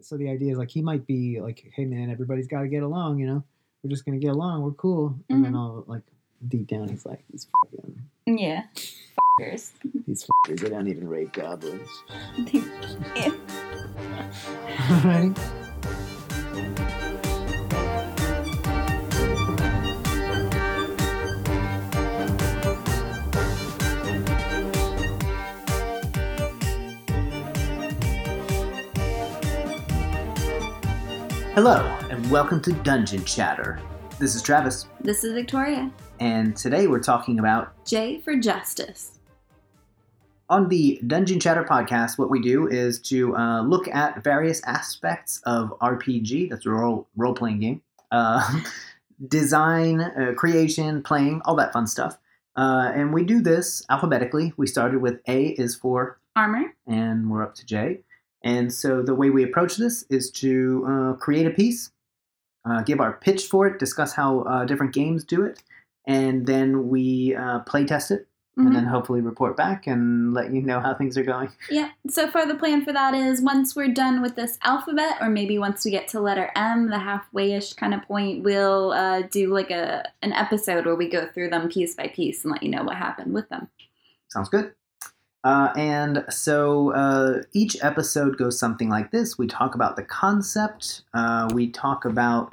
So the idea is like he might be like, hey man, everybody's got to get along. You know, we're just gonna get along. We're cool. And then mm-hmm. all like deep down, he's like, he's fucking Yeah. Fuckers. these fuckers. They don't even raid goblins. Yeah. Right? Hello, and welcome to Dungeon Chatter. This is Travis, This is Victoria. and today we're talking about J for Justice. On the Dungeon Chatter podcast, what we do is to uh, look at various aspects of RPG, that's a role, role-playing game, uh, design, uh, creation, playing, all that fun stuff. Uh, and we do this alphabetically. We started with A is for, Armor. and we're up to J. And so the way we approach this is to uh, create a piece, uh, give our pitch for it, discuss how uh, different games do it, and then we uh, play test it Mhm. and then hopefully report back and let you know how things are going. Yeah. So far, the plan for that is once we're done with this alphabet, or maybe once we get to letter M, the halfway-ish kind of point, we'll uh, do like a an episode where we go through them piece by piece and let you know what happened with them. Sounds good. Uh, and so uh, each episode goes something like this. We talk about the concept. Uh, we talk about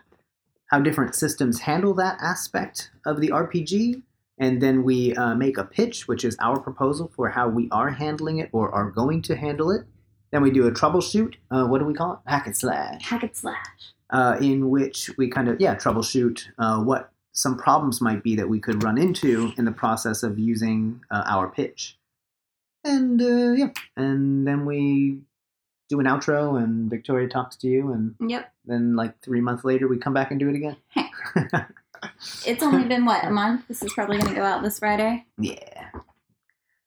how different systems handle that aspect of the RPG. And then we uh, make a pitch, which is our proposal for how we are handling it or are going to handle it. Then we do a troubleshoot. Uh, what do we call it? Hack and slash. Hack it slash. uh, in which we kind of yeah troubleshoot uh, what some problems might be that we could run into in the process of using uh, our pitch and uh, yeah and then we do an outro and victoria talks to you and Yep. then like three months later we come back and do it again It's only been what a month. This is probably going to go out this Friday. yeah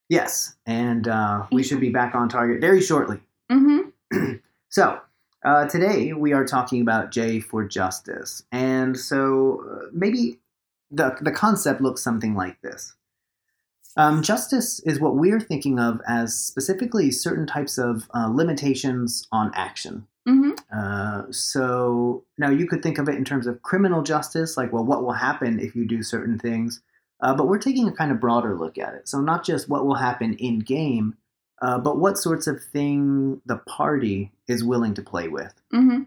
yes and uh, we should be back on target very shortly Mm-hmm. So, uh, today we are talking about J for Justice. And so uh, maybe the, the concept looks something like this um, Justice is what we're thinking of as specifically certain types of uh, limitations on action. Mm-hmm. Uh, so now you could think of it in terms of criminal justice, like, well, what will happen if you do certain things? Uh, but we're taking a kind of broader look at it. So not just what will happen in game, uh, but what sorts of thing the party is willing to play with. Mm-hmm.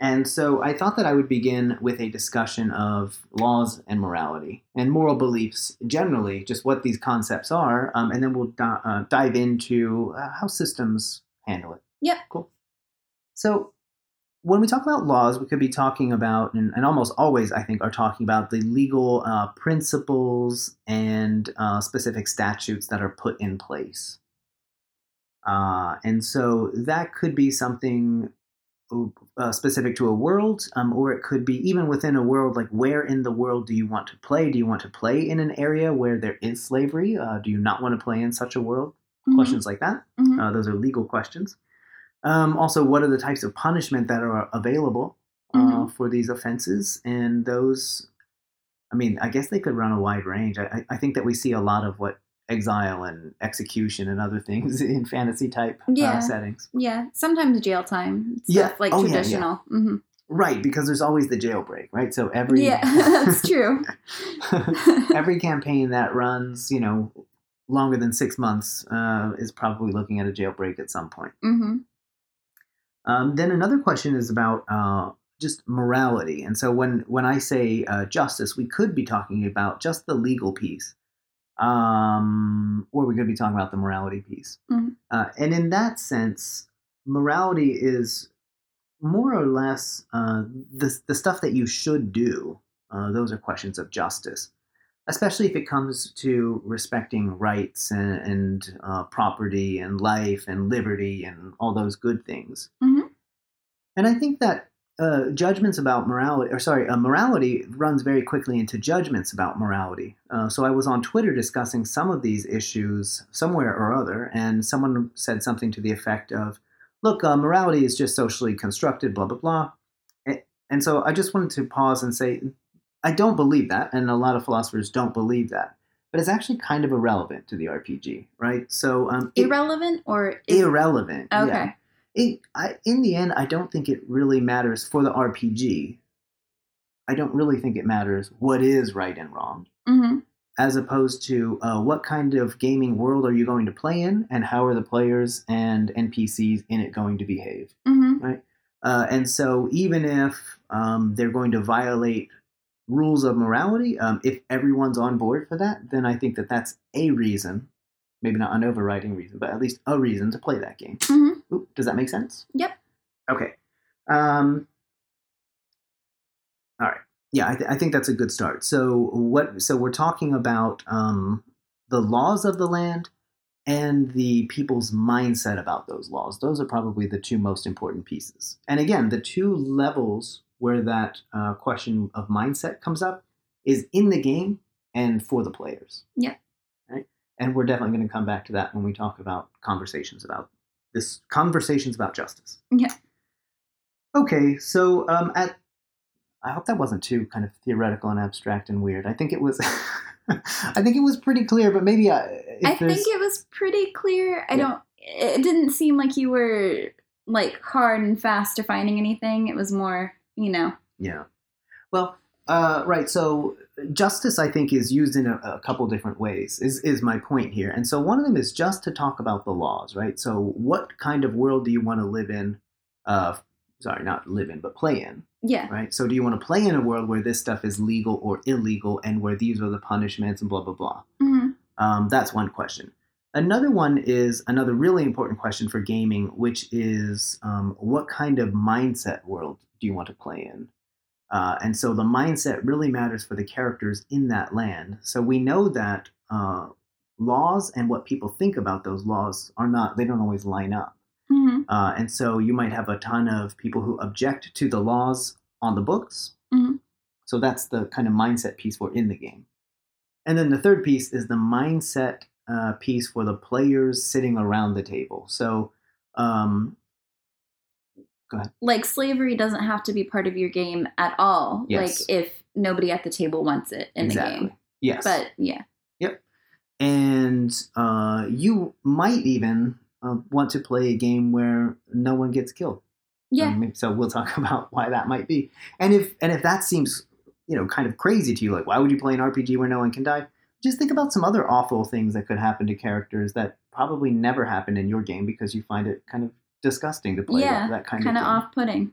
And so I thought that I would begin with a discussion of laws and morality and moral beliefs generally, just what these concepts are, um, and then we'll di- uh, dive into uh, how systems handle it. Yep. Cool. So when we talk about laws, we could be talking about, and, and almost always, I think, are talking about the legal uh, principles and uh, specific statutes that are put in place. Uh, and so that could be something uh, specific to a world, um, or it could be even within a world. Like, where in the world do you want to play? Do you want to play in an area where there is slavery? Uh, do you not want to play in such a world? Questions like that. Mhm. Uh, those are legal questions. Um, also, what are the types of punishment that are available uh, Mhm. for these offenses? And those, I mean, I guess they could run a wide range. I- I think that we see a lot of what exile and execution and other things in fantasy type Yeah. uh, settings. Yeah. Sometimes jail time. Yeah. Like Oh, yeah, yeah. traditional. Mm-hmm. Right, because there's always the jailbreak, right? So every Yeah, that's true. every campaign that runs, you know, longer than six months uh, is probably looking at a jailbreak at some point. mm-hmm. Um, then another question is about uh, just morality, and so when when I say uh, justice, we could be talking about just the legal piece, um, or we could be talking about the morality piece. Mhm. Uh, and in that sense, morality is more or less uh, the the stuff that you should do. Uh, those are questions of justice, especially if it comes to respecting rights and, and uh, property and life and liberty and all those good things. Mhm. And I think that uh, judgments about morality, or sorry, uh, morality runs very quickly into judgments about morality. Uh, so I was on Twitter discussing some of these issues somewhere or other, and someone said something to the effect of, "Look, uh, morality is just socially constructed, blah blah blah." And so I just wanted to pause and say, I don't believe that, and a lot of philosophers don't believe that. But it's actually kind of irrelevant to the RPG, right? So um, it- Irrelevant or is- irrelevant. Okay. Yeah. It, I, in the end, I don't think it really matters for the RPG. I don't really think it matters what is right and wrong, hmm as opposed to uh, what kind of gaming world are you going to play in, and how are the players and NPCs in it going to behave. hmm Uh, and so, even if um, they're going to violate rules of morality, um, if everyone's on board for that, then I think that that's a reason, maybe not an overriding reason, but at least a reason to play that game. hmm Ooh, does that make sense? Yep. Okay. Um, all right. Yeah, I, th- I think that's a good start. So what? So we're talking about um, the laws of the land and the people's mindset about those laws. Those are probably the two most important pieces. And again, the two levels where that uh, question of mindset comes up is in the game and for the players. Yeah. And we're definitely going to come back to that when we talk about conversations about this conversations about justice. Yeah. Okay, so um, at I hope that wasn't too kind of theoretical and abstract and weird. I think it was. I think it was pretty clear, but maybe uh, if I think it was pretty clear. I Yeah. don't. It didn't seem like you were like hard and fast defining anything. It was more, you know. Yeah. Well, uh, right. So justice, I think, is used in a, a couple different ways. Is is my point here? And so one of them is just to talk about the laws, right? So what kind of world do you want to live in? Uh, sorry, not live in, but play in, Yeah. right? So do you want to play in a world where this stuff is legal or illegal, and where these are the punishments and blah blah blah? hmm Um, that's one question. Another one is another really important question for gaming, which is um, what kind of mindset world do you want to play in? Uh, and so the mindset really matters for the characters in that land. So we know that uh, laws and what people think about those laws are not, they don't always line up. hmm Uh, and so you might have a ton of people who object to the laws on the books. Mhm. So that's the kind of mindset piece for in the game. And then the third piece is the mindset uh, piece for the players sitting around the table. So, um, Like slavery doesn't have to be part of your game at all. Yes. Like if nobody at the table wants it in the game. Yes. But yeah. Yep. And uh, you might even uh, want to play a game where no one gets killed. Yeah. Um, so we'll talk about why that might be. And if and if that seems you know kind of crazy to you, like why would you play an RPG where no one can die? Just think about some other awful things that could happen to characters that probably never happened in your game because you find it kind of disgusting to play yeah. that, that kind, Kind of of game. off putting.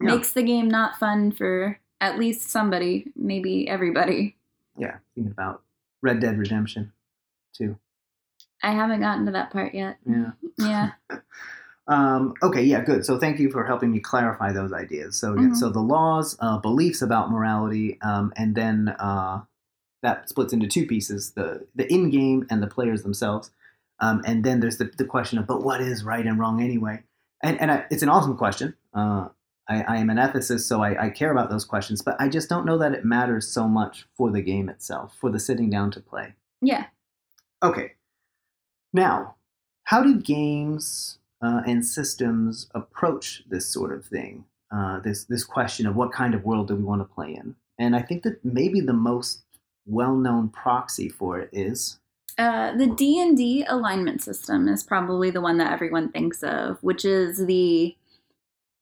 Yeah. Makes the game not fun for at least somebody, maybe everybody. Yeah, thinking about Red Dead Redemption, too. I haven't gotten to that part yet. Yeah. Yeah. Um, okay, yeah, good. So thank you for helping me clarify those ideas. So, yeah, Mhm. so the laws, uh, beliefs about morality, um, and then uh, that splits into two pieces: the the in game and the players themselves. Um, and then there's the, the question of, but what is right and wrong anyway? And and I, it's an awesome question. Uh, I, I am an ethicist, so I, I care about those questions, but I just don't know that it matters so much for the game itself, for the sitting down to play. Yeah. Okay. Now, how do games uh, and systems approach this sort of thing? Uh, this this question of what kind of world do we want to play in? And I think that maybe the most well-known proxy for it is Uh, the D and D alignment system is probably the one that everyone thinks of, which is the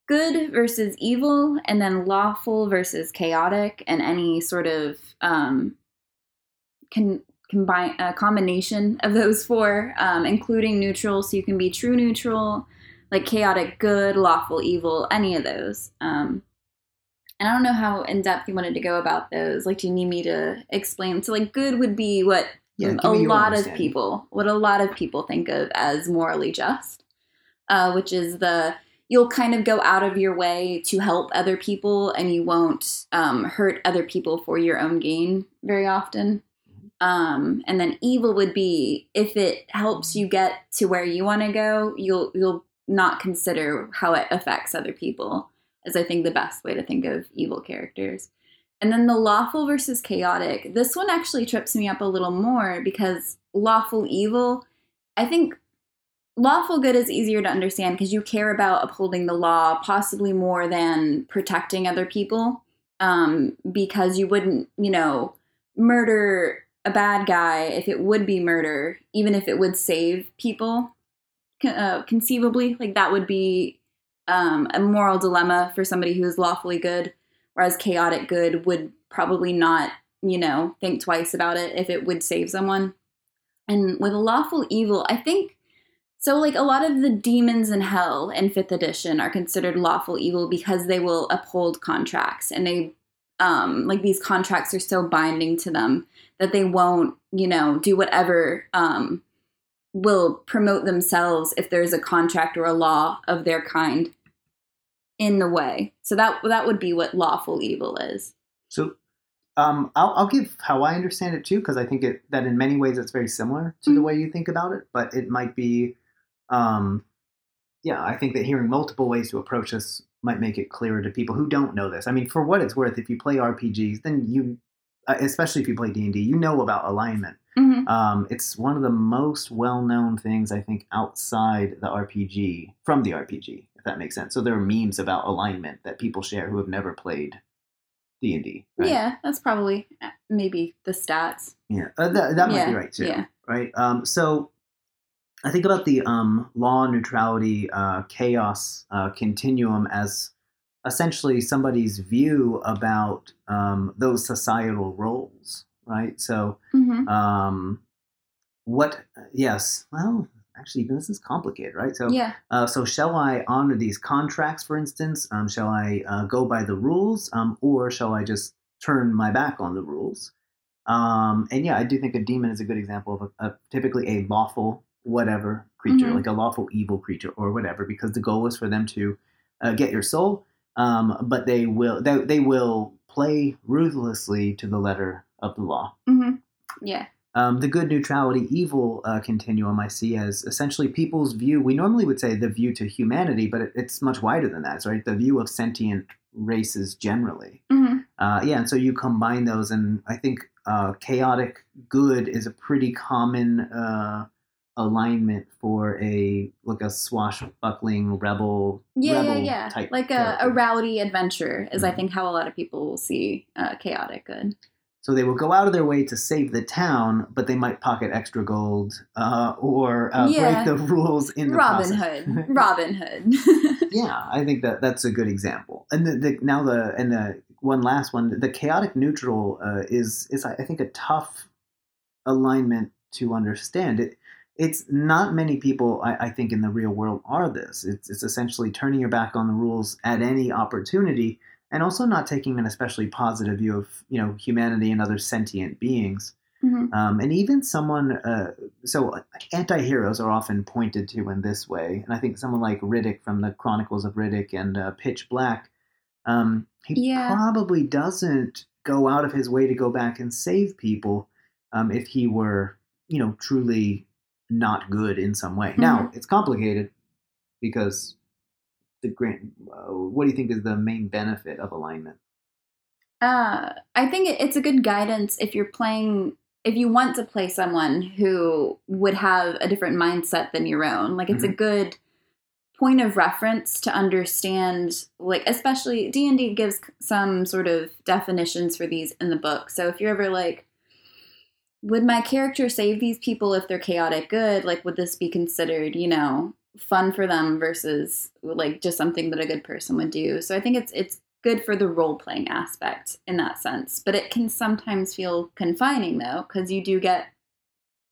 good versus evil, and then lawful versus chaotic, and any sort of um, can combine a combination of those four, um, including neutral. So you can be true neutral, like chaotic good, lawful evil, any of those. Um, and I don't know how in depth you wanted to go about those. Like, do you need me to explain? So, like, good would be what yeah, a me your lot of people what a lot of people think of as morally just uh, which is the you'll kind of go out of your way to help other people and you won't um, hurt other people for your own gain very often. Um, and then evil would be if it helps you get to where you want to go you'll you'll not consider how it affects other people is i think the best way to think of evil characters and then the lawful versus chaotic. This one actually trips me up a little more because lawful evil, I think lawful good is easier to understand because you care about upholding the law possibly more than protecting other people. Um, because you wouldn't, you know, murder a bad guy if it would be murder, even if it would save people. uh, conceivably like that would be um, a moral dilemma for somebody who is lawfully good, whereas chaotic good would probably not, you know, think twice about it if it would save someone. And with lawful evil, I think so. Like a lot of the demons in hell in fifth edition are considered lawful evil because they will uphold contracts and they, um, like these contracts are so binding to them that they won't, you know, do whatever um, will promote themselves if there's a contract or a law of their kind in the way. So that that would be what lawful evil is. So um, I'll, I'll give how I understand it too, because I think it that in many ways it's very similar to the Mhm. way you think about it, but it might be, um, yeah, I think that hearing multiple ways to approach this might make it clearer to people who don't know this. I mean, for what it's worth, if you play RPGs, then you, uh, especially if you play D and D, you know about alignment. hmm Um, it's one of the most well-known things I think outside the RPG from the RPG, if that makes sense. So there are memes about alignment that people share who have never played D and D. Yeah, that's probably uh, maybe the stats. Yeah, uh, that, that might Yeah, be right too. yeah. Right. Um, so I think about the um, law, neutrality, uh, chaos uh, continuum as essentially somebody's view about um, those societal roles. Right. So hmm um, what? Yes. Well, actually, this is complicated, right? So yeah. uh, so, shall I honor these contracts, for instance? Um, shall I uh, go by the rules, um, or shall I just turn my back on the rules? Um, and yeah, I do think a demon is a good example of a, a typically a lawful whatever creature, Mhm. like a lawful evil creature or whatever, because the goal is for them to uh, get your soul. Um, but they will they, they will play ruthlessly to the letter of the law. hmm Yeah. Um, the good neutrality evil uh, continuum I see as essentially people's view. We normally would say the view to humanity, but it, it's much wider than that. It's right the view of sentient races generally. hmm Uh, yeah, and so you combine those, and I think uh, chaotic good is a pretty common uh, alignment for a like a swashbuckling rebel. Yeah, rebel yeah, yeah. Type Like a, a rowdy adventure is, I Mhm. think, how a lot of people will see uh, chaotic good. So they will go out of their way to save the town, but they might pocket extra gold uh, or uh, Yeah. break the rules in the Robin process. Hood. Robin Hood. yeah, I think that that's a good example. And the, the now the and the one last one, the chaotic neutral uh, is is I think a tough alignment to understand. It it's not many people I, I think in the real world are this. It's it's essentially turning your back on the rules at any opportunity, and also not taking an especially positive view of you know humanity and other sentient beings. Mhm. Um, and even someone, uh, so anti-heroes are often pointed to in this way, and I think someone like Riddick from the Chronicles of Riddick and uh, Pitch Black, um, he Yeah. probably doesn't go out of his way to go back and save people um, if he were, you know, truly not good in some way. Now it's complicated because the grand. Uh, what do you think is the main benefit of alignment? Uh, I think it's a good guidance if you're playing, if you want to play someone who would have a different mindset than your own. Like it's a good point of reference to understand, like especially D and D gives some sort of definitions for these in the book. So if you're ever like, would my character save these people if they're chaotic good? Like, would this be considered, you know, fun for them versus like just something that a good person would do? So I think it's it's good for the role playing aspect in that sense, but it can sometimes feel confining though because you do get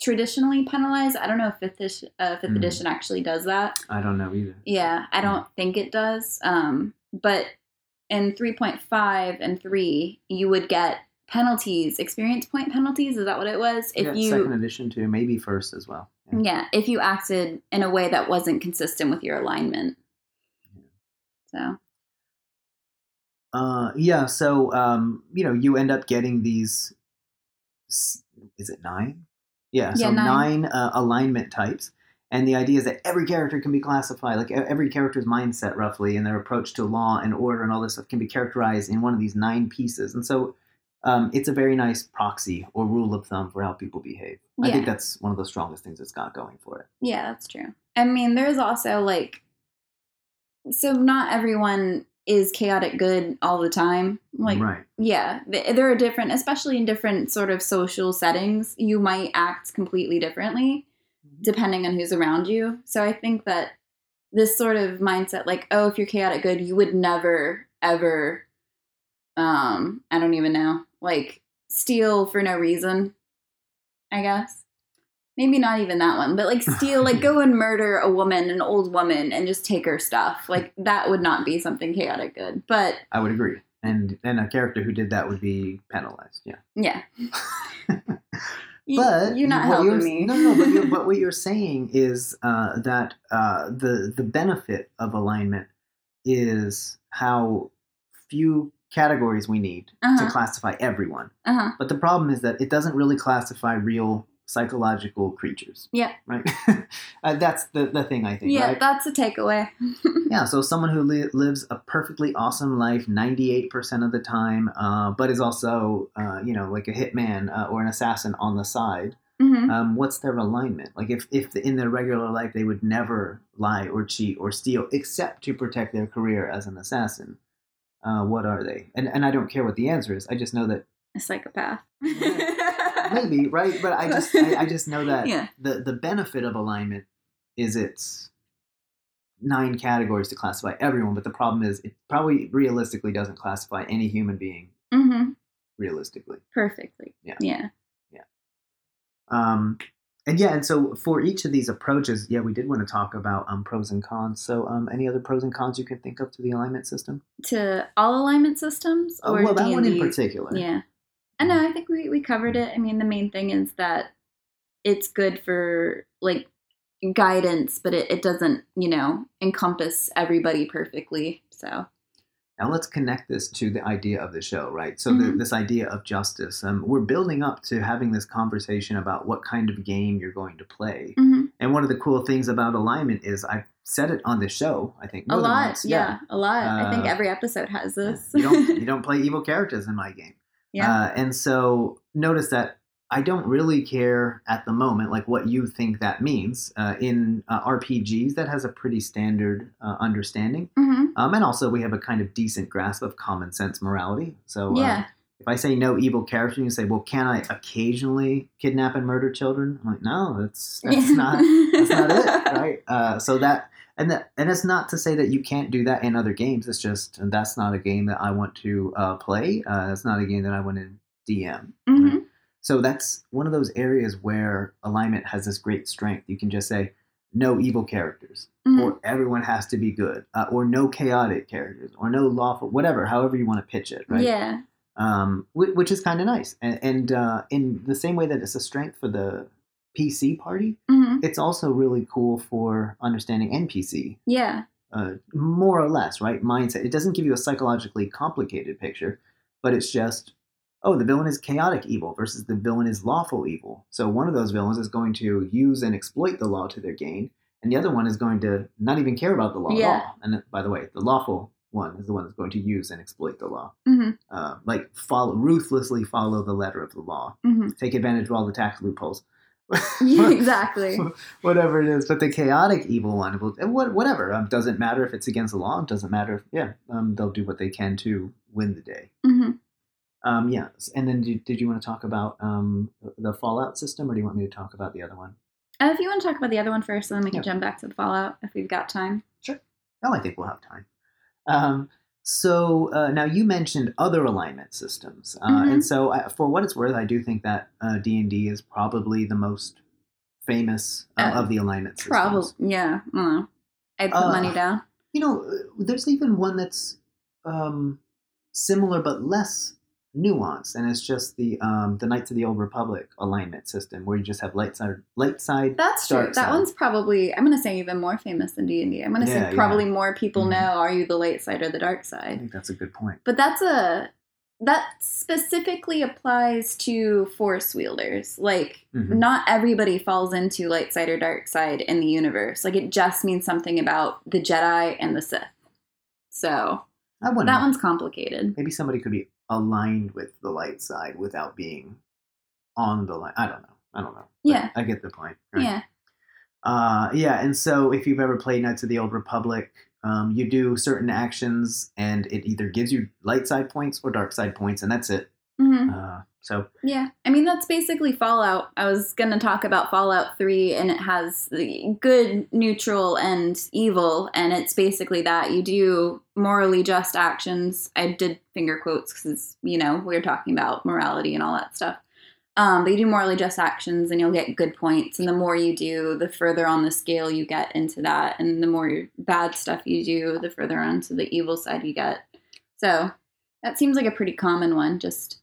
traditionally penalized. I don't know if fifth edition, uh, fifth Mm. edition actually does that. I don't know either. Yeah, I don't think it does. Um, but in 3.5 and 3, you would get penalties, experience point penalties. Is that what it was? If yeah, you second edition too, maybe first as well. Yeah. yeah, if you acted in a way that wasn't consistent with your alignment. So, Uh, yeah. So, um, you know, you end up getting these. Is it nine? Yeah. So Yeah, nine. nine, uh, alignment types, and the idea is that every character can be classified, like every character's mindset, roughly, and their approach to law and order and all this stuff can be characterized in one of these nine pieces. And so, um, it's a very nice proxy or rule of thumb for how people behave. I think that's one of the strongest things it's got going for it. yeah, that's true. I mean, there's also like, so not everyone is chaotic good all the time. Like, right. yeah, th- there are different, especially in different sort of social settings, you might act completely differently. depending on who's around you. So I think that this sort of mindset, like, oh, if you're chaotic good, you would never, ever, um, I don't even know, like, steal for no reason, I guess. Maybe not even that one, but like steal, like go and murder a woman, an old woman, and just take her stuff. Like that would not be something chaotic good. But I would agree. And and a character who did that would be penalized. Yeah. yeah. But you're not helping you're- me. No, no, but, but what you're saying is uh, that uh, the the benefit of alignment is how few categories we need Uh-huh. to classify everyone. Uh huh. But the problem is that it doesn't really classify real psychological creatures. Yeah. Right. uh, that's the the thing I think. Yeah, right? that's a takeaway. Yeah, so someone who li- lives a perfectly awesome life 98% of the time, uh, but is also, uh, you know, like a hitman uh, or an assassin on the side, hmm um, what's their alignment? Like, if, if in their regular life they would never lie or cheat or steal except to protect their career as an assassin, uh, what are they? And, and I don't care what the answer is. I just know that A psychopath. maybe, right? But I just, I, I just know that Yeah. the, the benefit of alignment is it's nine categories to classify everyone, but the problem is it probably realistically doesn't classify any human being hmm realistically. Perfectly. Yeah. Yeah. Yeah. Um, and yeah, and so for each of these approaches, yeah, we did want to talk about um, pros and cons. So, um, any other pros and cons you can think of to the alignment system? To all alignment systems Oh, or well, that one in D&D? particular. Yeah. I know. I think we, we covered it. I mean, the main thing is that it's good for like guidance, but it, it doesn't, you know, encompass everybody perfectly. So, Now let's connect this to the idea of the show, right? So the, Mhm. this idea of justice. Um, we're building up to having this conversation about what kind of game you're going to play. Mhm. And one of the cool things about alignment is I've said it on the show. I think a lot. once. Yeah, a lot. I think Uh, every episode has this. you don't you don't play evil characters in my game. yeah. Uh, and so notice that I don't really care at the moment, like what you think that means. Uh, in uh, RPGs, that has a pretty standard uh, understanding. hmm Um, and also, we have a kind of decent grasp of common sense morality. So, uh, Yeah. if I say no evil character, you say, well, can I occasionally kidnap and murder children? I'm like, no, that's that's not that's not it, right? Uh, so that and that and it's not to say that you can't do that in other games. It's just and that's not a game that I want to uh, play. Uh, it's not a game that I want to DM. hmm So that's one of those areas where alignment has this great strength. You can just say no evil characters, hmm or everyone has to be good, uh, or no chaotic characters, or no lawful, whatever, however you want to pitch it, right? Yeah. um, whi- which is kind of nice. And, and uh, in the same way that it's a strength for the PC party, hmm it's also really cool for understanding NPC, Yeah. uh, more or less, right? Mindset. It doesn't give you a psychologically complicated picture, but it's just, oh, the villain is chaotic evil versus the villain is lawful evil. So one of those villains is going to use and exploit the law to their gain, and the other one is going to not even care about the law Yeah. at all. And uh, by the way, the lawful one is the one that's going to use and exploit the law hmm uh, like follow ruthlessly follow the letter of the law hmm take advantage of all the tax loopholes Yeah, exactly. whatever it is but the chaotic evil one will whatever um, doesn't matter if it's against the law doesn't matter if, yeah um, they'll do what they can to win the day hmm um, yeah and then did, did you want to talk about um, the fallout system or do you want me to talk about the other one Uh, if you want to talk about the other one first, then we can Yeah. jump back to the Fallout if we've got time. Sure. Oh i think we'll have time um, so uh, now you mentioned other alignment systems, uh, Mhm. and so I, for what it's worth, I do think that uh, D and D is probably the most famous uh, Uh, of the alignment systems. Probably. Yeah. I. I'd put money down. You know, there's even one that's um, similar but less nuanced, and it's just the um, the Knights of the Old Republic alignment system, where you just have light side, light side. That's true. That side. one's probably. I'm gonna say even more famous than D and D. I'm gonna Yeah, say probably more people Mhm. know. Are you the light side or the dark side. I think that's a good point. But that's a that specifically applies to force wielders. Like Mhm. not everybody falls into light side or dark side in the universe. Like it just means something about the Jedi and the Sith. So that one's complicated. Maybe somebody could be aligned with the light side without being on the light. I don't know. I don't know. Yeah. I get the point. right? Yeah. Uh, yeah, and so if you've ever played Knights of the Old Republic, um, you do certain actions, and it either gives you light side points or dark side points, and that's it. hmm Uh, So Yeah, I mean that's basically Fallout. I was gonna talk about Fallout Three, and it has the good, neutral, and evil, and it's basically that you do morally just actions. I did finger quotes because you know we are talking about morality and all that stuff. Um, but you do morally just actions, and you'll get good points. And the more you do, the further on the scale you get into that, and the more bad stuff you do, the further onto the evil side you get. So that seems like a pretty common one. Just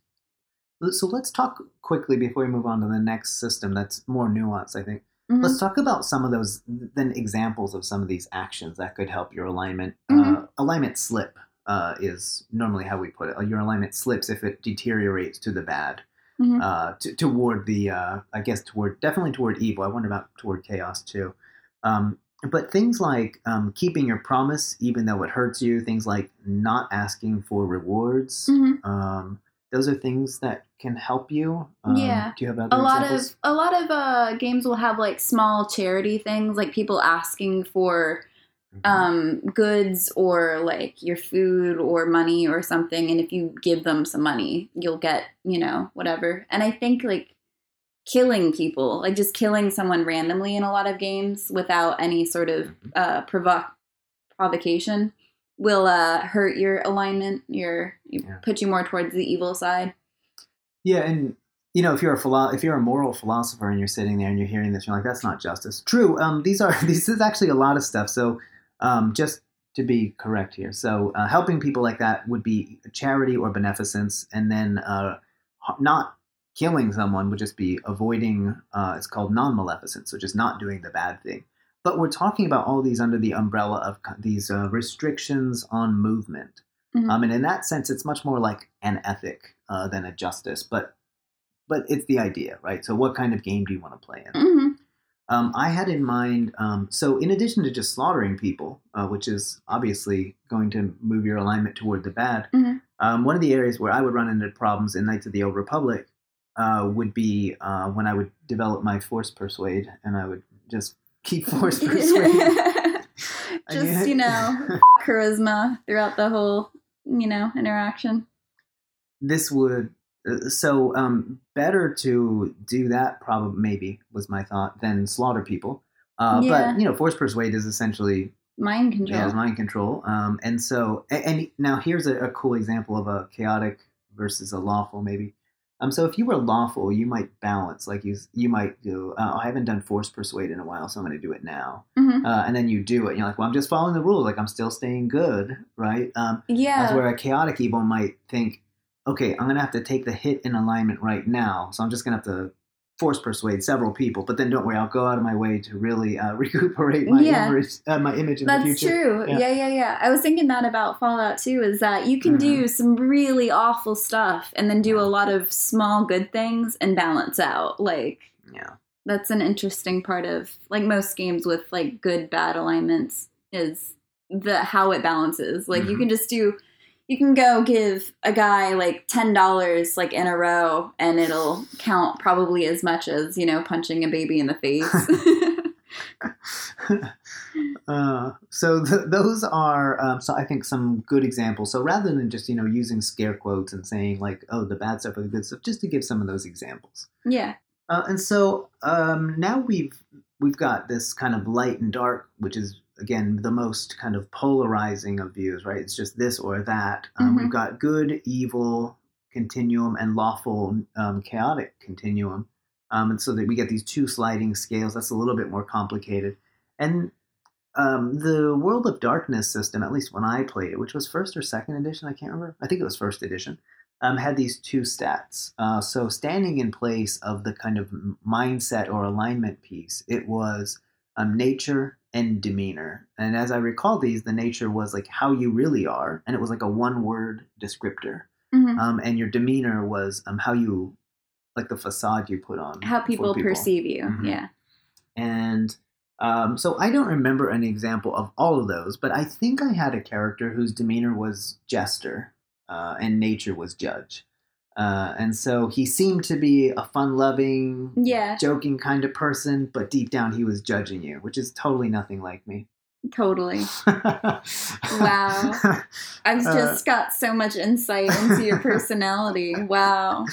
so let's talk quickly before we move on to the next system that's more nuanced, I think. mhm. Let's talk about some of those, then examples of some of these actions that could help your alignment. Uh, Mhm. alignment slip uh, is normally how we put it. Your alignment slips if it deteriorates to the bad, Mhm. uh, to, toward the, uh, I guess, toward definitely toward evil. I wonder about toward chaos too. Um, but things like um, keeping your promise, even though it hurts you, things like not asking for rewards. Mhm. Um, those are things that can help you. Um, Yeah. Do you have other a lot examples? of a lot of uh, games will have like small charity things, like people asking for Mhm. um, goods or like your food or money or something, and if you give them some money, you'll get you know whatever. And I think like killing people, like just killing someone randomly in a lot of games without any sort of Mhm. uh, provo- provocation, will uh, hurt your alignment. Your Yeah. put you more towards the evil side. Yeah, and you know, if you're a philo- if you're a moral philosopher and you're sitting there and you're hearing this, you're like, that's not justice. True. Um, these are this is actually a lot of stuff. So, um, just to be correct here, so uh, helping people like that would be charity or beneficence, and then uh, not killing someone would just be avoiding. Uh, it's called non-maleficence, so just not doing the bad thing. But we're talking about all these under the umbrella of these uh, restrictions on movement. Mhm. Um, and in that sense, it's much more like an ethic uh, than a justice. But but it's the idea, right? So what kind of game do you want to play in? hmm Um, I had in mind. Um, so in addition to just slaughtering people, uh, which is obviously going to move your alignment toward the bad, Mhm. um, one of the areas where I would run into problems in Knights of the Old Republic uh, would be uh, when I would develop my force persuade, and I would just keep force persuade. Just, you know, charisma throughout the whole, you know, interaction. this would uh, so um better to do that probably maybe was my thought than slaughter people uh Yeah. but you know force persuade is essentially Mind control. yeah, it's mind control um and so and, and now here's a, a cool example of a chaotic versus a lawful maybe um so if you were lawful you might balance like you you might do uh, i haven't done force persuade in a while so i'm going to do it now Mhm. uh, and then you do it and you're like well i'm just following the rules like i'm still staying good right um Yeah. that's where a chaotic evil might think, okay, I'm going to have to take the hit in alignment right now. So I'm just going to have to force persuade several people. But then don't worry, I'll go out of my way to really uh, recuperate my, Yeah. image, uh, my image in the That's future. true. Yeah. Yeah. yeah, yeah, I was thinking that about Fallout too. Is that you can do some really awful stuff and then do a lot of small good things and balance out. Like Yeah. that's an interesting part of like most games with like good bad alignments is the how it balances. Like you Mhm. can just do you can go give a guy like ten dollars like in a row and it'll count probably as much as, you know, punching a baby in the face. uh, so th- those are, um, so I think some good examples. So rather than just, you know, using scare quotes and saying like, oh, the bad stuff or the good stuff, just to give some of those examples. yeah. Uh, and so um, now we've we've got this kind of light and dark, which is again the most kind of polarizing of views, right? It's just this or that. Um, Mhm. We've got good, evil continuum and lawful, um, chaotic continuum, um, and so that we get these two sliding scales. That's a little bit more complicated, and um, the World of Darkness system, at least when I played it, which was first or second edition, I can't remember. I think it was first edition um, had these two stats. Uh, so, standing in place of the kind of mindset or alignment piece, it was um, nature and demeanor. And as I recall these, the nature was like how you really are, and it was like a one word descriptor. Mhm. Um, and your demeanor was um, how you, like the facade you put on. how for people, perceive you. Mhm. Yeah. And um, so I don't remember an example of all of those, but I think I had a character whose demeanor was jester uh, and nature was judge. Uh, and so he seemed to be a fun loving, Yeah, joking kind of person, but deep down he was judging you, which is totally nothing like me. totally. wow. I've Uh, just got so much insight into your personality. Wow.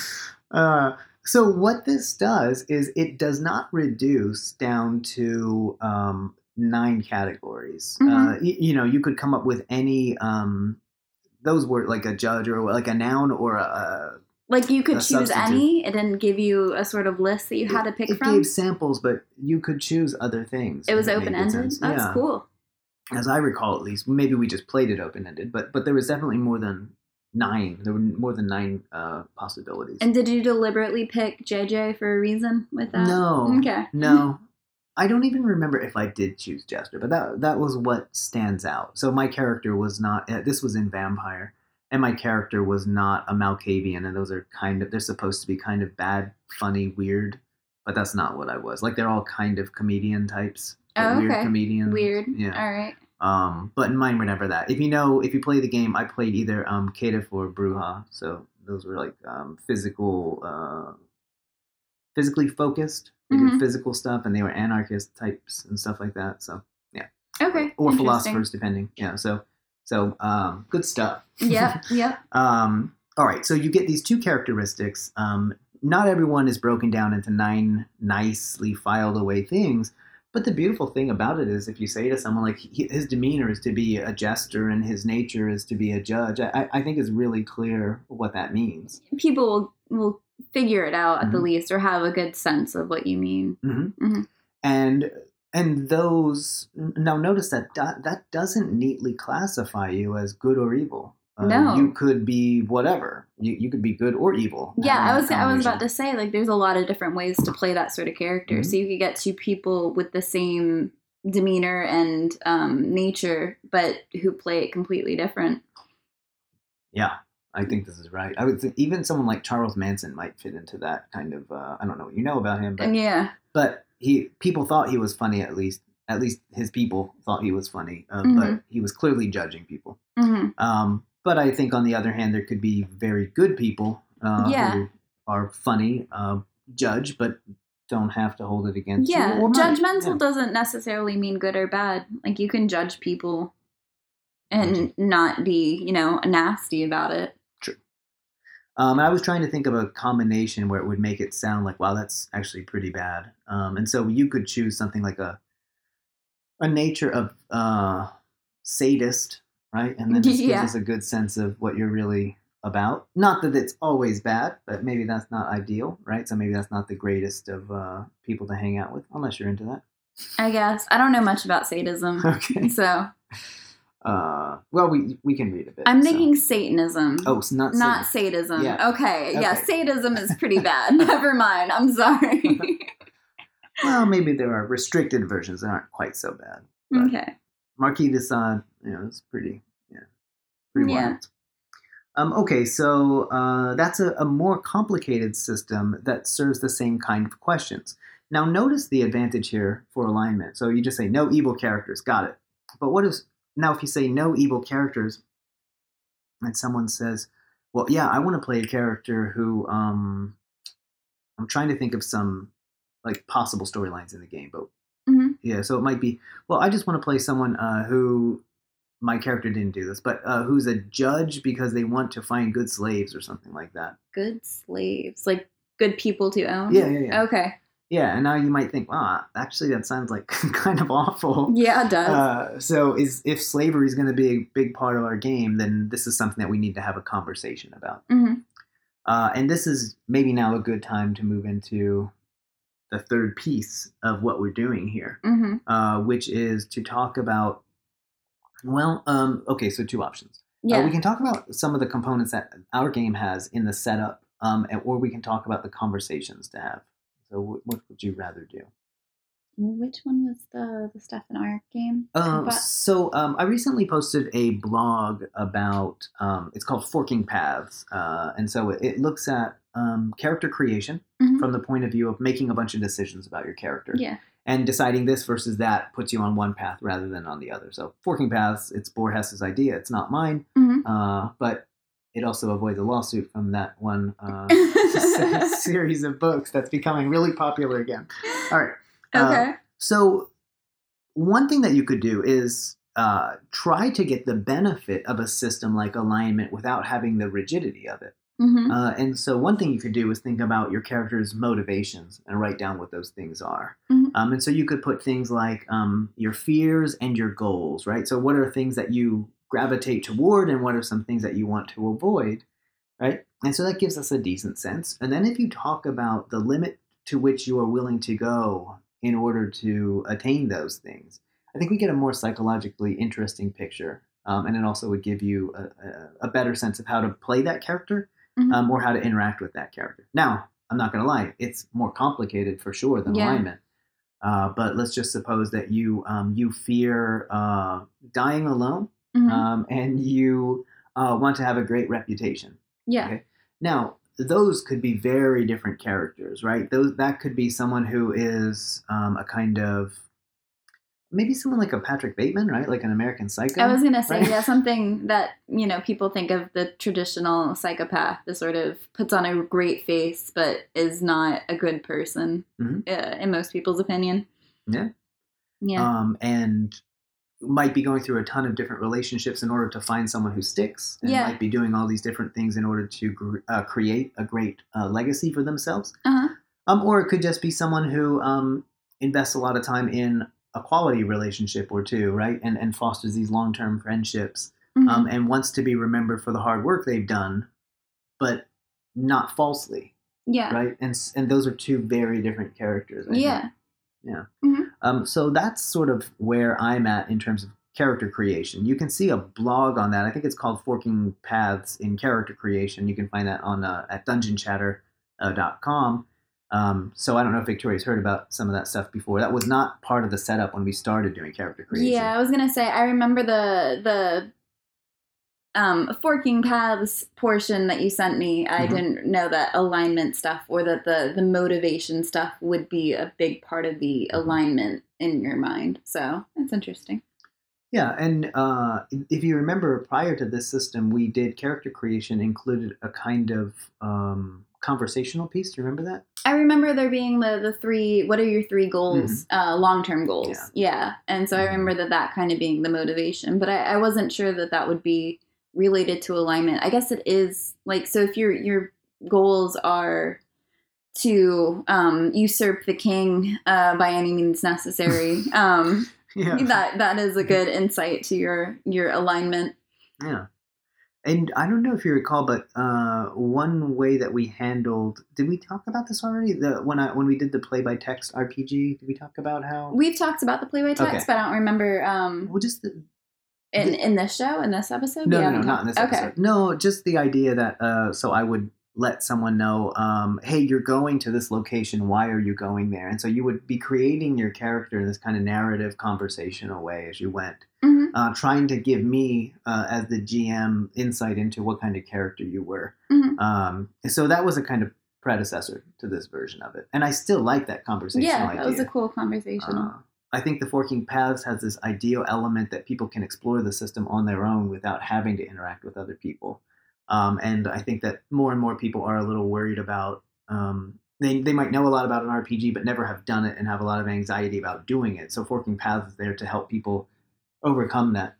Uh, so what this does is it does not reduce down to um, nine categories. Uh, Mhm. y- you know, you could come up with any. Um, those were like a judge or like a noun or a. Like you could choose substantive. any. It didn't give you a sort of list that you had to pick it from. gave samples, but you could choose other things. it was open ended. That's Yeah. cool. as I recall, at least, maybe we just played it open ended, but but there was definitely more than nine. There were more than nine uh, possibilities. And did you deliberately pick JJ for a reason with that? no, Okay. no, I don't even remember if I did choose Jester, but that that was what stands out. So my character was not. Uh, this was in Vampire, and my character was not a Malkavian, and those are kind of they're supposed to be kind of bad, funny, weird. But that's not what I was. Like they're all kind of comedian types. Oh, Weird okay. comedians. Weird. Yeah. All right. Um, but in mine were never that. If you know, if you play the game, I played either um, Caitiff or Brujah. So those were like um, physical, uh, physically focused. They Mhm. did physical stuff, and they were anarchist types and stuff like that. So yeah. Okay. or philosophers, depending. Yeah. So so um, good stuff. Yeah, Yep. Um, all right, so you get these two characteristics. Um, not everyone is broken down into nine nicely filed away things, but the beautiful thing about it is if you say to someone like he, his demeanor is to be a jester and his nature is to be a judge, I, I think it's really clear what that means. People will, will figure it out at the Mhm. least or have a good sense of what you mean. hmm Mhm. And and those now notice that that doesn't neatly classify you as good or evil. Uh, No. you could be whatever. You, you could be good or evil. Yeah, I was I was about to say like there's a lot of different ways to play that sort of character. Mhm. So you could get two people with the same demeanor and um, nature, but who play it completely different. Yeah, I think this is right. I would think even someone like Charles Manson might fit into that kind of. Uh, I don't know what you know about him, but yeah. but he people thought he was funny at least. At least his people thought he was funny, uh, Mhm. but he was clearly judging people. hmm Um, but I think on the other hand, there could be very good people uh, Yeah. who are funny, uh, judge, but don't have to hold it against Yeah, you. judgmental Yeah. doesn't necessarily mean good or bad. Like you can judge people and not be, you know, nasty about it. Um, I was trying to think of a combination where it would make it sound like, wow, that's actually pretty bad. Um, and so you could choose something like a a nature of uh, sadist, right? And then this Yeah. gives us a good sense of what you're really about. Not that it's always bad, but maybe that's not ideal, right? So maybe that's not the greatest of uh, people to hang out with, unless you're into that. I guess I don't know much about sadism, Okay. so Uh, well, we we can read a bit. I'm so- thinking Satanism. Oh, it's not not sadist. sadism. Yeah. Okay. yeah, Okay. sadism is pretty bad. Never mind. I'm sorry. Well, maybe there are restricted versions that aren't quite so bad. But- okay. Marquis de Sade, you know, it's pretty, yeah, pretty Yeah. wild. Um, okay, so uh, that's a, a more complicated system that serves the same kind of questions. Now, notice the advantage here for alignment. So you just say no evil characters, got it. But what is now if you say no evil characters, and someone says, "Well, yeah, I want to play a character who," um, I'm trying to think of some like possible storylines in the game, but Mhm. yeah, so it might be, well, I just want to play someone uh, who my character didn't do this, but uh, who's a judge because they want to find good slaves or something like that. Good slaves, like good people to own. Yeah, yeah, yeah. Okay. Yeah, and now you might think, wow, actually, that sounds like kind of awful. Yeah, it does. Uh, so, is if slavery is going to be a big part of our game, then this is something that we need to have a conversation about. hmm Uh, and this is maybe now a good time to move into the third piece of what we're doing here. hmm uh, which is to talk about. Well, um, okay, so two options. Uh, Yeah. we can talk about some of the components that our game has in the setup, um, or we can talk about the conversations to have. So, wh- what would you rather do? Which one was the the Stefan Ark game? Um, But- so, um, I recently posted a blog about. Um, it's called Forking Paths, uh, and so it, it looks at um, character creation Mhm. from the point of view of making a bunch of decisions about your character. yeah. and deciding this versus that puts you on one path rather than on the other. So forking paths, it's Borges's idea. It's not mine, hmm uh, but it also avoids a lawsuit from that one uh, series of books that's becoming really popular again. All right. Uh, okay. So one thing that you could do is uh, try to get the benefit of a system like alignment without having the rigidity of it. hmm Uh, and so, one thing you could do is think about your character's motivations and write down what those things are. Mhm. Um, and so, you could put things like um, your fears and your goals, right? So, what are things that you gravitate toward, and what are some things that you want to avoid, right? And so, that gives us a decent sense. And then, if you talk about the limit to which you are willing to go in order to attain those things, I think we get a more psychologically interesting picture. Um, and it also would give you a, a, better sense of how to play that character Mhm. um, or how to interact with that character. Now, I'm not going to lie, it's more complicated for sure than Yeah. alignment. Uh, but let's just suppose that you um, you fear uh, dying alone Mhm. um, and you uh, want to have a great reputation. yeah. okay. Now, those could be very different characters, right? Those that could be someone who is um, a kind of maybe someone like a Patrick Bateman, right? Like an American Psycho. I was gonna say, right? yeah, something that you know people think of the traditional psychopath, the sort of puts on a great face but is not a good person, Mhm. uh, in most people's opinion. Yeah. Yeah. um, and might be going through a ton of different relationships in order to find someone who sticks and Yeah. might be doing all these different things in order to gr- uh, create a great uh, legacy for themselves uh-huh. um, or it could just be someone who um, invests a lot of time in a quality relationship or two right and, and fosters these long-term friendships Mhm. um, and wants to be remembered for the hard work they've done but not falsely yeah. right and and those are two very different characters I think. Yeah. Um, so that's sort of where I'm at in terms of character creation. You can see a blog on that. I think it's called Forking Paths in Character Creation. You can find that on uh, at dungeonchatter.com. Um, so I don't know if Victoria's heard about some of that stuff before. That was not part of the setup when we started doing character creation. Yeah, I was gonna say I remember the the um forking paths portion that you sent me. I Mhm. didn't know that alignment stuff or that the the motivation stuff would be a big part of the Mhm. alignment in your mind. So that's interesting. Yeah, and uh, if you remember, prior to this system, we did character creation included a kind of um, conversational piece. Do you remember that? I remember there being the the three. What are your three goals? Uh, long term goals. Mm-hmm. Yeah. Yeah. and so I Mhm. remember that that kind of being the motivation. But I, I wasn't sure that that would be related to alignment. I guess it is like so. If your your goals are to um, usurp the king uh, by any means necessary, um, Yeah. that that is a good insight to your your alignment. Yeah. And I don't know if you recall, but uh, one way that we handled did we talk about this already? The when I when we did the play by text RPG, did we talk about how We've talked about the play by text, Okay. but I don't remember um, well just the, in in this show in this episode. no no no haven't in this talked- episode no just the idea that uh, so I would let someone know um, hey you're going to this location why are you going there and so you would be creating your character in this kind of narrative conversational way as you went Mhm. uh, trying to give me uh, as the GM insight into what kind of character you were. Mhm. Um, so that was a kind of predecessor to this version of it, and I still like that conversation. Yeah, idea. that was a cool conversation. Uh, I think the Forking Paths has this ideal element that people can explore the system on their own without having to interact with other people. Um, and I think that more and more people are a little worried about. Um, they, they might know a lot about an RPG, but never have done it and have a lot of anxiety about doing it. So Forking Paths is there to help people overcome that.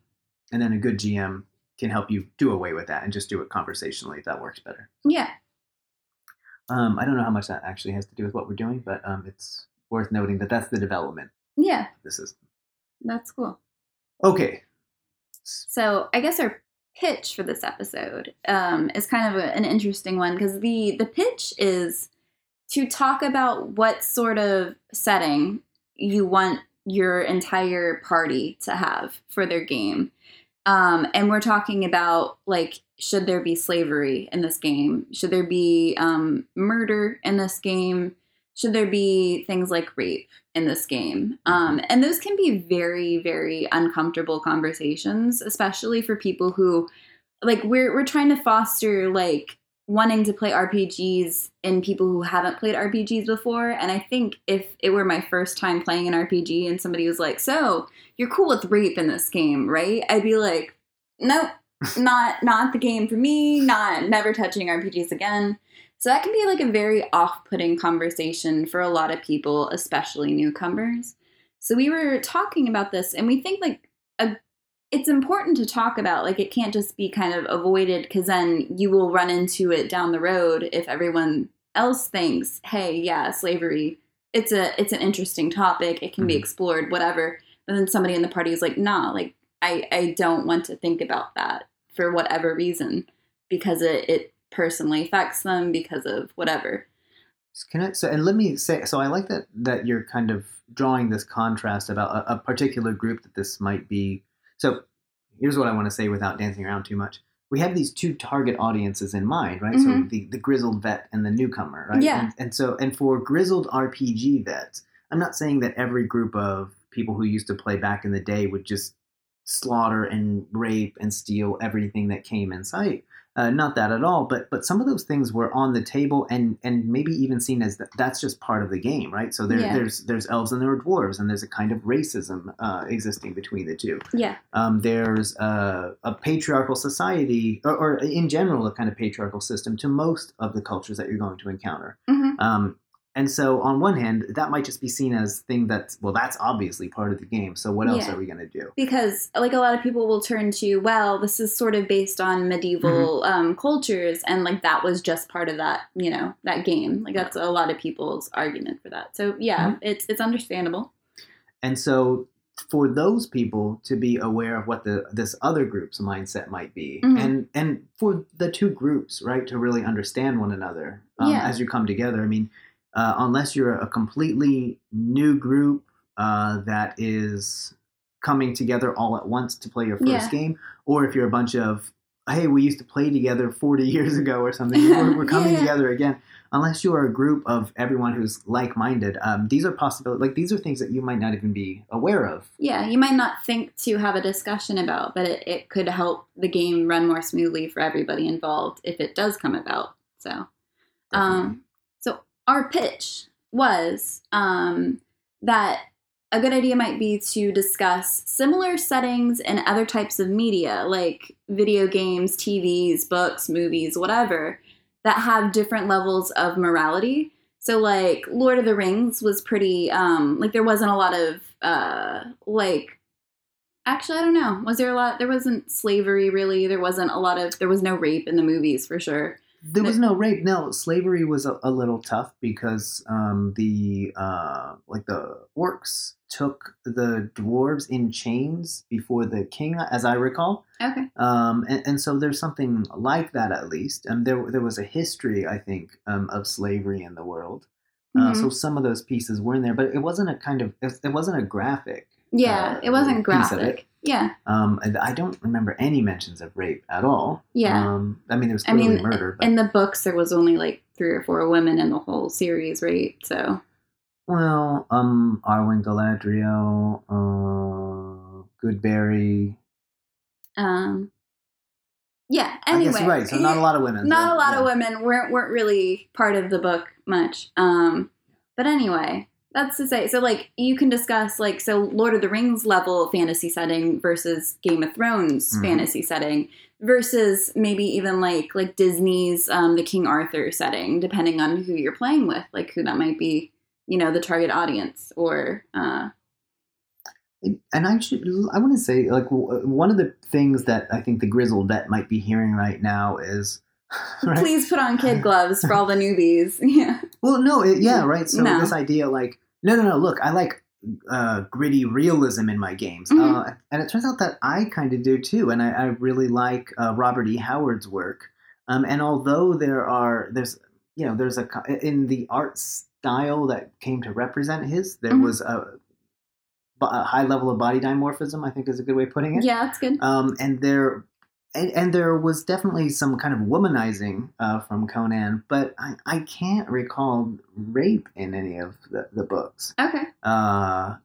And then a good GM can help you do away with that and just do it conversationally if that works better. yeah, Um, I don't know how much that actually has to do with what we're doing, but um, it's worth noting that that's the development yeah, the system. that's cool. Okay. So I guess our pitch for this episode um, is kind of a, an interesting one because the the pitch is to talk about what sort of setting you want your entire party to have for their game. Um, and we're talking about like, should there be slavery in this game? Should there be um, murder in this game? Should there be things like rape in this game? Um, and those can be very, very uncomfortable conversations, especially for people who, like, we're we're trying to foster like wanting to play RPGs in people who haven't played RPGs before. And I think if it were my first time playing an RPG and somebody was like, "So you're cool with rape in this game, right?" I'd be like, "Nope, not not the game for me. Not never touching RPGs again." So that can be like a very off-putting conversation for a lot of people, especially newcomers. So we were talking about this, and we think like a it's important to talk about. Like, it can't just be kind of avoided because then you will run into it down the road if everyone else thinks, "Hey, yeah, slavery. It's a it's an interesting topic. It can be Mhm. explored, whatever." But then somebody in the party is like, "Nah, like I I don't want to think about that for whatever reason because it it personally affects them because of whatever." Can I, so and let me say so I like that that you're kind of drawing this contrast about a, a particular group that this might be. So here's what I want to say without dancing around too much. We have these two target audiences in mind, right? So Mhm. the, the grizzled vet and the newcomer, right? Yeah. And, and so and for grizzled RPG vets, I'm not saying that every group of people who used to play back in the day would just slaughter and rape and steal everything that came in sight. Uh, not that at all, but but some of those things were on the table and and maybe even seen as th- that's just part of the game, right? So there, Yeah. there's there's elves and there are dwarves, and there's a kind of racism uh, existing between the two. Yeah. Um, there's a, a patriarchal society, or, or in general, a kind of patriarchal system to most of the cultures that you're going to encounter. hmm Um, and so, on one hand, that might just be seen as thing that's well, that's obviously part of the game. So, what else Yeah. are we going to do? because like a lot of people will turn to well this is sort of based on medieval Mm-hmm. um, cultures and like that was just part of that you know that game like that's a lot of people's argument for that so yeah Mm-hmm. it's it's understandable And so, for those people to be aware of what the this other group's mindset might be, Mhm. and and for the two groups, right, to really understand one another um, Yeah. as you come together. I mean, uh, unless you're a completely new group uh, that is coming together all at once to play your first Yeah. game, or if you're a bunch of hey, we used to play together 40 years ago or something. We're, we're coming Yeah, yeah. together again. Unless you are a group of everyone who's like-minded, um, these are possibilities. Like these are things that you might not even be aware of. yeah you might not think to have a discussion about but it, it could help the game run more smoothly for everybody involved if it does come about so Um, so our pitch was um, that a good idea might be to discuss similar settings and other types of media, like video games, TVs, books, movies, whatever, that have different levels of morality. So, like Lord of the Rings was pretty um, like there wasn't a lot of uh, like. Actually, I don't know. Was there a lot? There wasn't slavery really. There wasn't a lot of. There was no rape in the movies for sure. There was no rape. No, slavery was a, a little tough because um, the uh, like the orcs took the dwarves in chains before the king, as I recall. Okay. Um, and, and so there's something like that at least. And there there was a history, I think, um, of slavery in the world. Uh, Mhm. so some of those pieces were in there, but it wasn't a kind of it wasn't a graphic. Yeah, uh, it wasn't of it. graphic. Yeah, Um, I don't remember any mentions of rape at all. Yeah. Um, I mean, there was I mean, murder, but in the books there was only like three or four women in the whole series, right? So Well, um, Arwen Galadriel, uh, Goldberry. um yeah, I anyway. guess you're right. So not a lot of women. Not Yeah, a lot yeah. of women weren't weren't really part of the book much. Um but anyway, that's to say so like you can discuss like so Lord of the Rings level fantasy setting versus Game of Thrones Mhm. fantasy setting versus maybe even like like Disney's um the King Arthur setting depending on who you're playing with, like who that might be, you know, the target audience or uh And I should, I want to say, like, w- one of the things that I think the grizzled vet might be hearing right now is, right? please put on kid gloves for all the newbies. Yeah. Well, no, it, yeah, right. So No. this idea, like, no, no, no. Look, I like uh, gritty realism in my games, Mhm. uh, and it turns out that I kind of do too. And I, I really like uh, Robert E. Howard's work. Um, and although there are, there's, you know, there's a in the art style that came to represent his, there Mhm. was a, a high level of body dimorphism. I think is a good way of putting it. Yeah, that's good. Um, and there, and, and there was definitely some kind of womanizing uh, from Conan, but I, I can't recall rape in any of the, the books. Okay. Uh,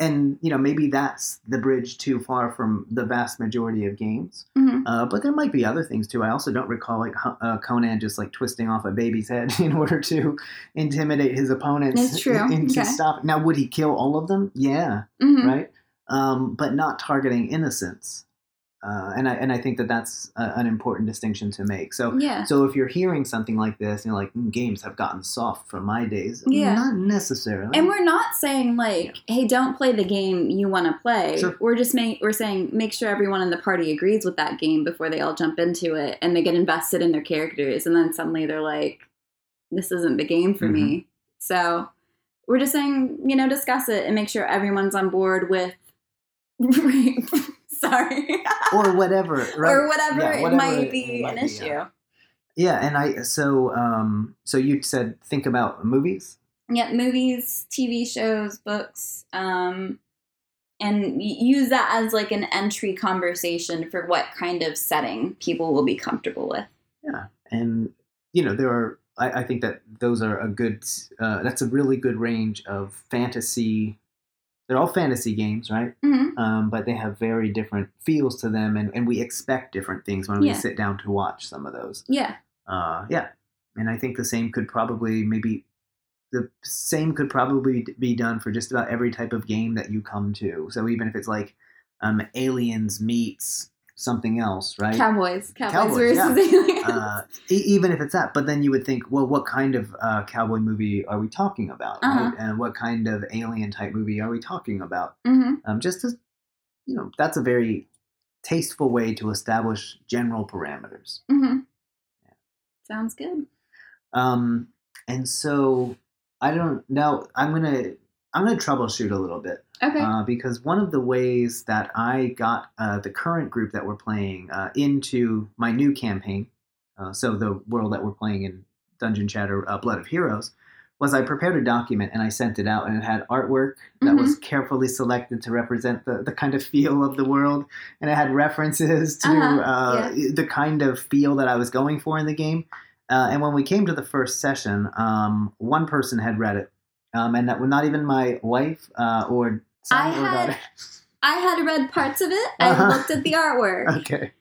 and you know maybe that's the bridge too far from the vast majority of games. hmm Uh, but there might be other things too. I also don't recall like uh, Conan just like twisting off a baby's head in order to intimidate his opponents It's true. into Okay. stop. Now, would he kill all of them? Yeah, hmm right. Um, but not targeting innocents. Uh, and I and I think that that's a, an important distinction to make. So Yeah. so if you're hearing something like this, you know, like "Mm, games have gotten soft from my days, Yeah. not necessarily. And we're not saying like, hey, don't play the game you want to play. Sure. We're just make, we're saying make sure everyone in the party agrees with that game before they all jump into it and they get invested in their characters and then suddenly they're like, this isn't the game for me. Mm-hmm. So we're just saying, you know, discuss it and make sure everyone's on board with. Sorry. or whatever, right? or whatever, Yeah, it might be it might an be, issue. yeah. Yeah, and I so um so you said think about movies. yeah movies tv shows books um and use that as like an entry conversation for what kind of setting people will be comfortable with Yeah, and you know there are I, I think that those are a good uh, that's a really good range of fantasy they're all fantasy games right? Hmm um, but they have very different feels to them and, and we expect different things when we sit down to watch some of those. Yeah. Uh, yeah. And i think the same could probably maybe the same could probably be done for just about every type of game that you come to. So even if it's like um, aliens meets something else right cowboys cowboys, Cowboys, yeah. aliens uh, e- even if it's that. But then you would think, well, what kind of uh, cowboy movie are we talking about, Uh-huh. right? And what kind of alien type movie are we talking about? hmm Um, just as you know, that's a very tasteful way to establish general parameters. hmm sounds good Um, and so I don't now. I'm gonna I'm gonna troubleshoot a little bit okay. uh, because one of the ways that I got uh, the current group that we're playing uh, into my new campaign, uh, so the world that we're playing in Dungeon Chatter uh, Blood of Heroes, was I prepared a document and I sent it out, and it had artwork that was carefully selected to represent the, the kind of feel of the world, and it had references to Uh-huh, uh, the kind of feel that I was going for in the game. Uh, and when we came to the first session, um, one person had read it, um, and that was not even my wife uh, or son I or had- daughter. i had read parts of it i Uh-huh. looked at the artwork Okay.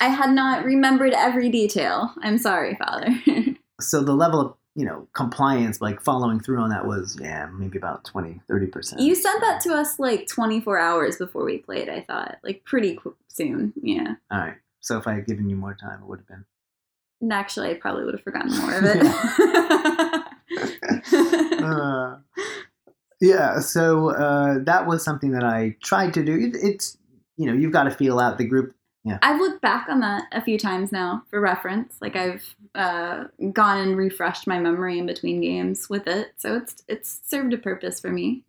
i had not remembered every detail i'm sorry father So the level of, you know, compliance, like following through on that was, yeah, maybe about 20, 30%. you sent that to us like 24 hours before we played i thought like pretty soon yeah All right. So if I had given you more time, it would have been. And Actually, I probably would have forgotten more of it. Uh, yeah. So uh, that was something that I tried to do. It, it's, you know, you've got to feel out the group. Yeah, I've looked back on that a few times now for reference. Like I've uh, gone and refreshed my memory in between games with it, so it's it's served a purpose for me.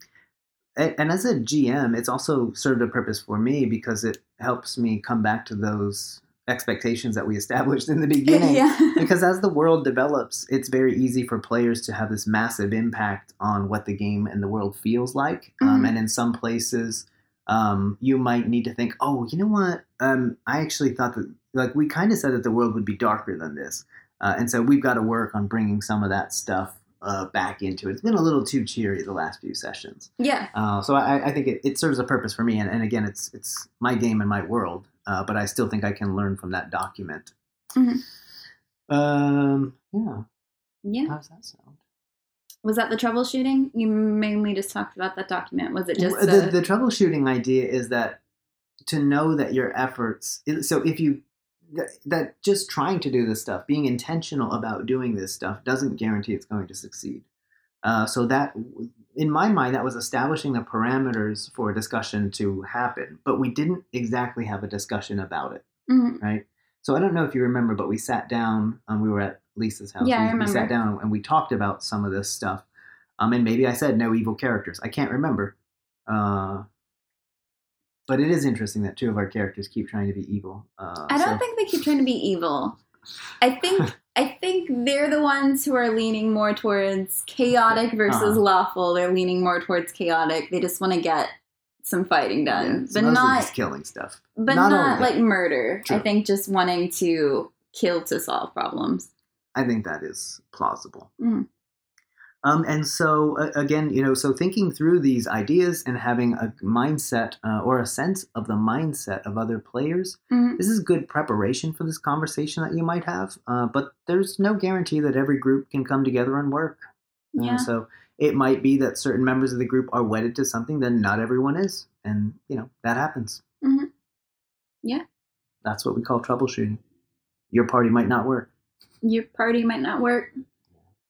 And, and as a GM, it's also served a purpose for me because it helps me come back to those expectations that we established in the beginning. yeah. because as the world develops, it's very easy for players to have this massive impact on what the game and the world feels like. Um, Mhm. and in some places, um, you might need to think, oh, you know what? Um, I actually thought that, like, we kind of said that the world would be darker than this. Uh, and so we've got to work on bringing some of that stuff uh, back into it. It's been a little too cheery the last few sessions. yeah. Uh, so I, I think it, it serves a purpose for me. And, and again, it's it's my game and my world, uh, but I still think I can learn from that document. Mhm. Um, yeah. Yeah. How does that sound? Was that the troubleshooting? You mainly just talked about that document. Was it just the, the, the troubleshooting idea is that to know that your efforts. So if you that just trying to do this stuff, being intentional about doing this stuff, doesn't guarantee it's going to succeed. Uh, so that, in my mind, that was establishing the parameters for a discussion to happen, but we didn't exactly have a discussion about it, Mhm. right? So I don't know if you remember, but we sat down. Um, we were at Lisa's house. Yeah, I we, we sat down and we talked about some of this stuff. Um, and maybe I said no evil characters. I can't remember. Uh, but it is interesting that two of our characters keep trying to be evil. Uh, I don't so- think they keep trying to be evil. I think I think they're the ones who are leaning more towards chaotic versus Uh-huh. lawful. They're leaning more towards chaotic. They just want to get some fighting Yeah, done, it's but not just killing stuff. but not not, like murder. True. I think just wanting to kill to solve problems. I think that is plausible. Mhm. Um, and so uh, again, you know, so thinking through these ideas and having a mindset uh, or a sense of the mindset of other players, Mhm. this is good preparation for this conversation that you might have. Uh, but there's no guarantee that every group can come together and work. And Yeah. so it might be that certain members of the group are wedded to something, that not everyone is, and you know that happens. Mhm. Yeah. That's what we call troubleshooting. Your party might not work. Your party might not work,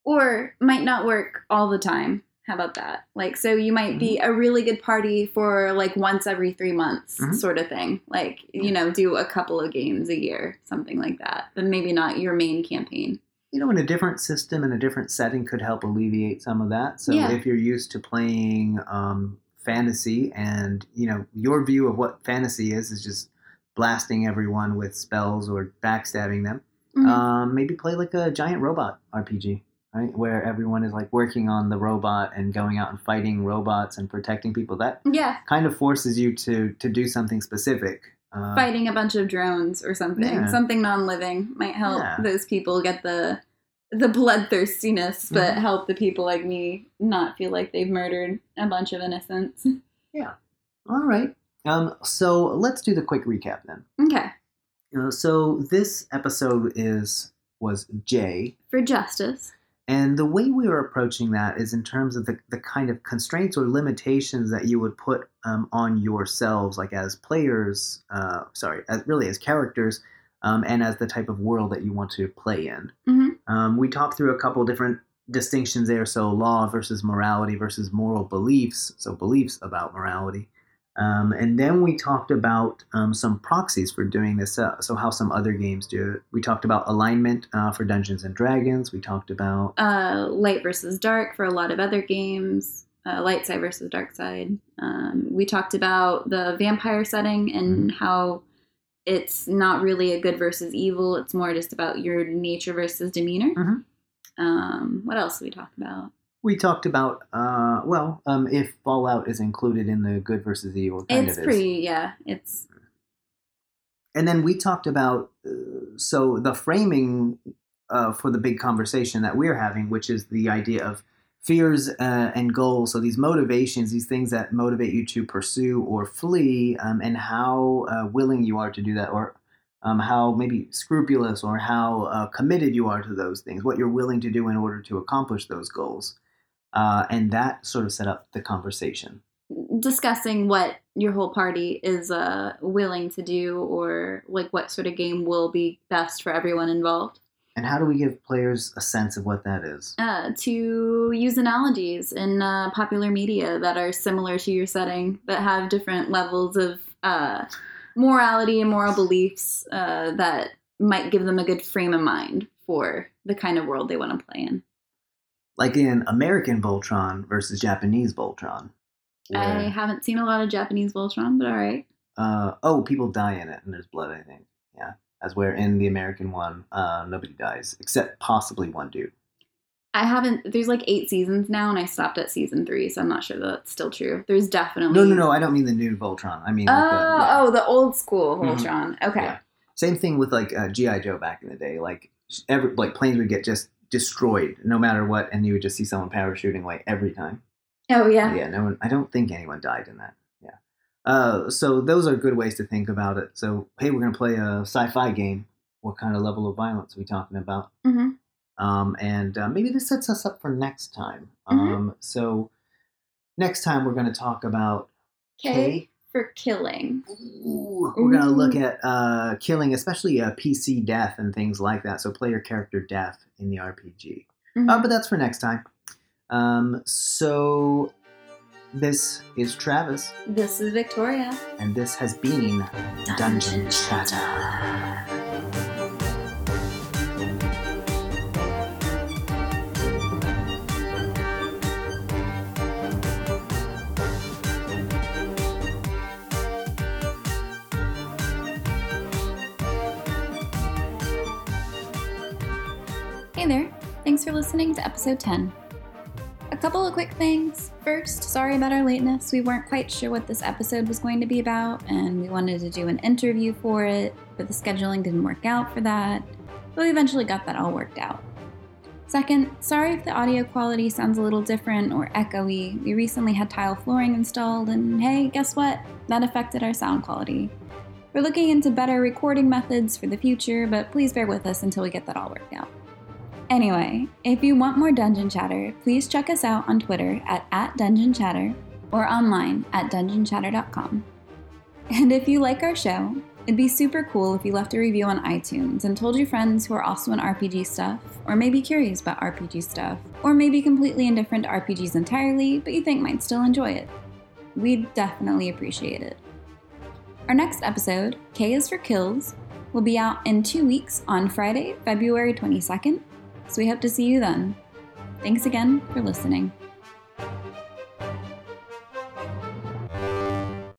or might not work all the time. How about that? Like, so you might be a really good party for like once every three months, Mhm. sort of thing. Like, you know, do a couple of games a year, something like that. But maybe not your main campaign. You know, in a different system and a different setting could help alleviate some of that. So Yeah. if you're used to playing um, fantasy and, you know, your view of what fantasy is is just blasting everyone with spells or backstabbing them, Mhm. um, maybe play like a giant robot RPG, right? Where everyone is like working on the robot and going out and fighting robots and protecting people. That yeah, kind of forces you to to do something specific. Uh, fighting a bunch of drones or something, Yeah. something non-living might help Yeah. those people get the the bloodthirstiness, but Mhm. help the people like me not feel like they've murdered a bunch of innocents. Yeah. All right. Um, so let's do the quick recap then. Okay, Uh, so this episode is was J, for justice. And the way we were approaching that is in terms of the, the kind of constraints or limitations that you would put um, on yourselves, like as players, uh, sorry, as really as characters, um, and as the type of world that you want to play in. Mhm. Um, we talked through a couple different distinctions there, so law versus morality versus moral beliefs, so beliefs about morality. Um, and then we talked about um, some proxies for doing this, uh, so how some other games do it. We talked about alignment uh, for Dungeons and Dragons. We talked about uh, light versus dark for a lot of other games, uh, light side versus dark side. Um, we talked about the vampire setting and how it's not really a good versus evil. It's more just about your nature versus demeanor. Mhm. Um, what else did we talk about? We talked about uh, well, um, if Fallout is included in the good versus evil, it kind it's of is. pretty, yeah. It's And then we talked about uh, so the framing uh, for the big conversation that we're having, which is the idea of fears uh, and goals. So these motivations, these things that motivate you to pursue or flee, um, and how uh, willing you are to do that, or um, how maybe scrupulous or how uh, committed you are to those things, what you're willing to do in order to accomplish those goals. Uh, and that sort of set up the conversation. discussing what your whole party is uh, willing to do or like what sort of game will be best for everyone involved. And how do we give players a sense of what that is? uh, to use analogies in uh, popular media that are similar to your setting, that have different levels of uh, morality and moral beliefs uh, that might give them a good frame of mind for the kind of world they want to play in. Like in American Voltron versus Japanese Voltron. I haven't seen a lot of Japanese Voltron, but all right. uh, oh, people die in it, and there's blood. I think, yeah. As where in the American one, uh, nobody dies except possibly one dude. I haven't. There's like eight seasons now, and I stopped at season three, so I'm not sure that's still true. There's definitely No, no, no. I don't mean the new Voltron. I mean, Oh, like the, yeah. oh, the old school Mhm. Voltron. Okay. Yeah. Same thing with like uh, GI Joe back in the day. Like every like planes would get just destroyed no matter what, and you would just see someone parachuting away every time. Oh yeah. yeah no one i don't think anyone died in that yeah. Uh, so those are good ways to think about it. So hey we're going to play a sci-fi game. What kind of level of violence are we talking about? Hmm um, and uh, maybe this sets us up for next time. Mhm. um, so next time we're going to talk about K for killing. Ooh, we're going to look at uh, killing especially uh, pc death and things like that so player character death in the rpg Mhm. uh, but that's for next time um, so this is travis This is Victoria. and this has been Dungeon Chatter. Listening to episode 10. A couple of quick things. First, sorry about our lateness. We weren't quite sure what this episode was going to be about, and we wanted to do an interview for it, but the scheduling didn't work out for that. But we eventually got that all worked out. Second, sorry if the audio quality sounds a little different or echoey. We recently had tile flooring installed, and hey, guess what? That affected our sound quality. We're looking into better recording methods for the future, but please bear with us until we get that all worked out. Anyway, if you want more Dungeon Chatter, please check us out on Twitter at, at Dungeon Chatter or online at dungeonchatter.com. And if you like our show, It'd be super cool if you left a review on iTunes and told your friends who are also in RPG stuff, or maybe curious about RPG stuff, or maybe completely indifferent to RPGs entirely, but you think might still enjoy it. We'd definitely appreciate it. Our next episode, K is for Kills, will be out in two weeks on Friday, February 22nd, so we hope to see you then. Thanks again for listening.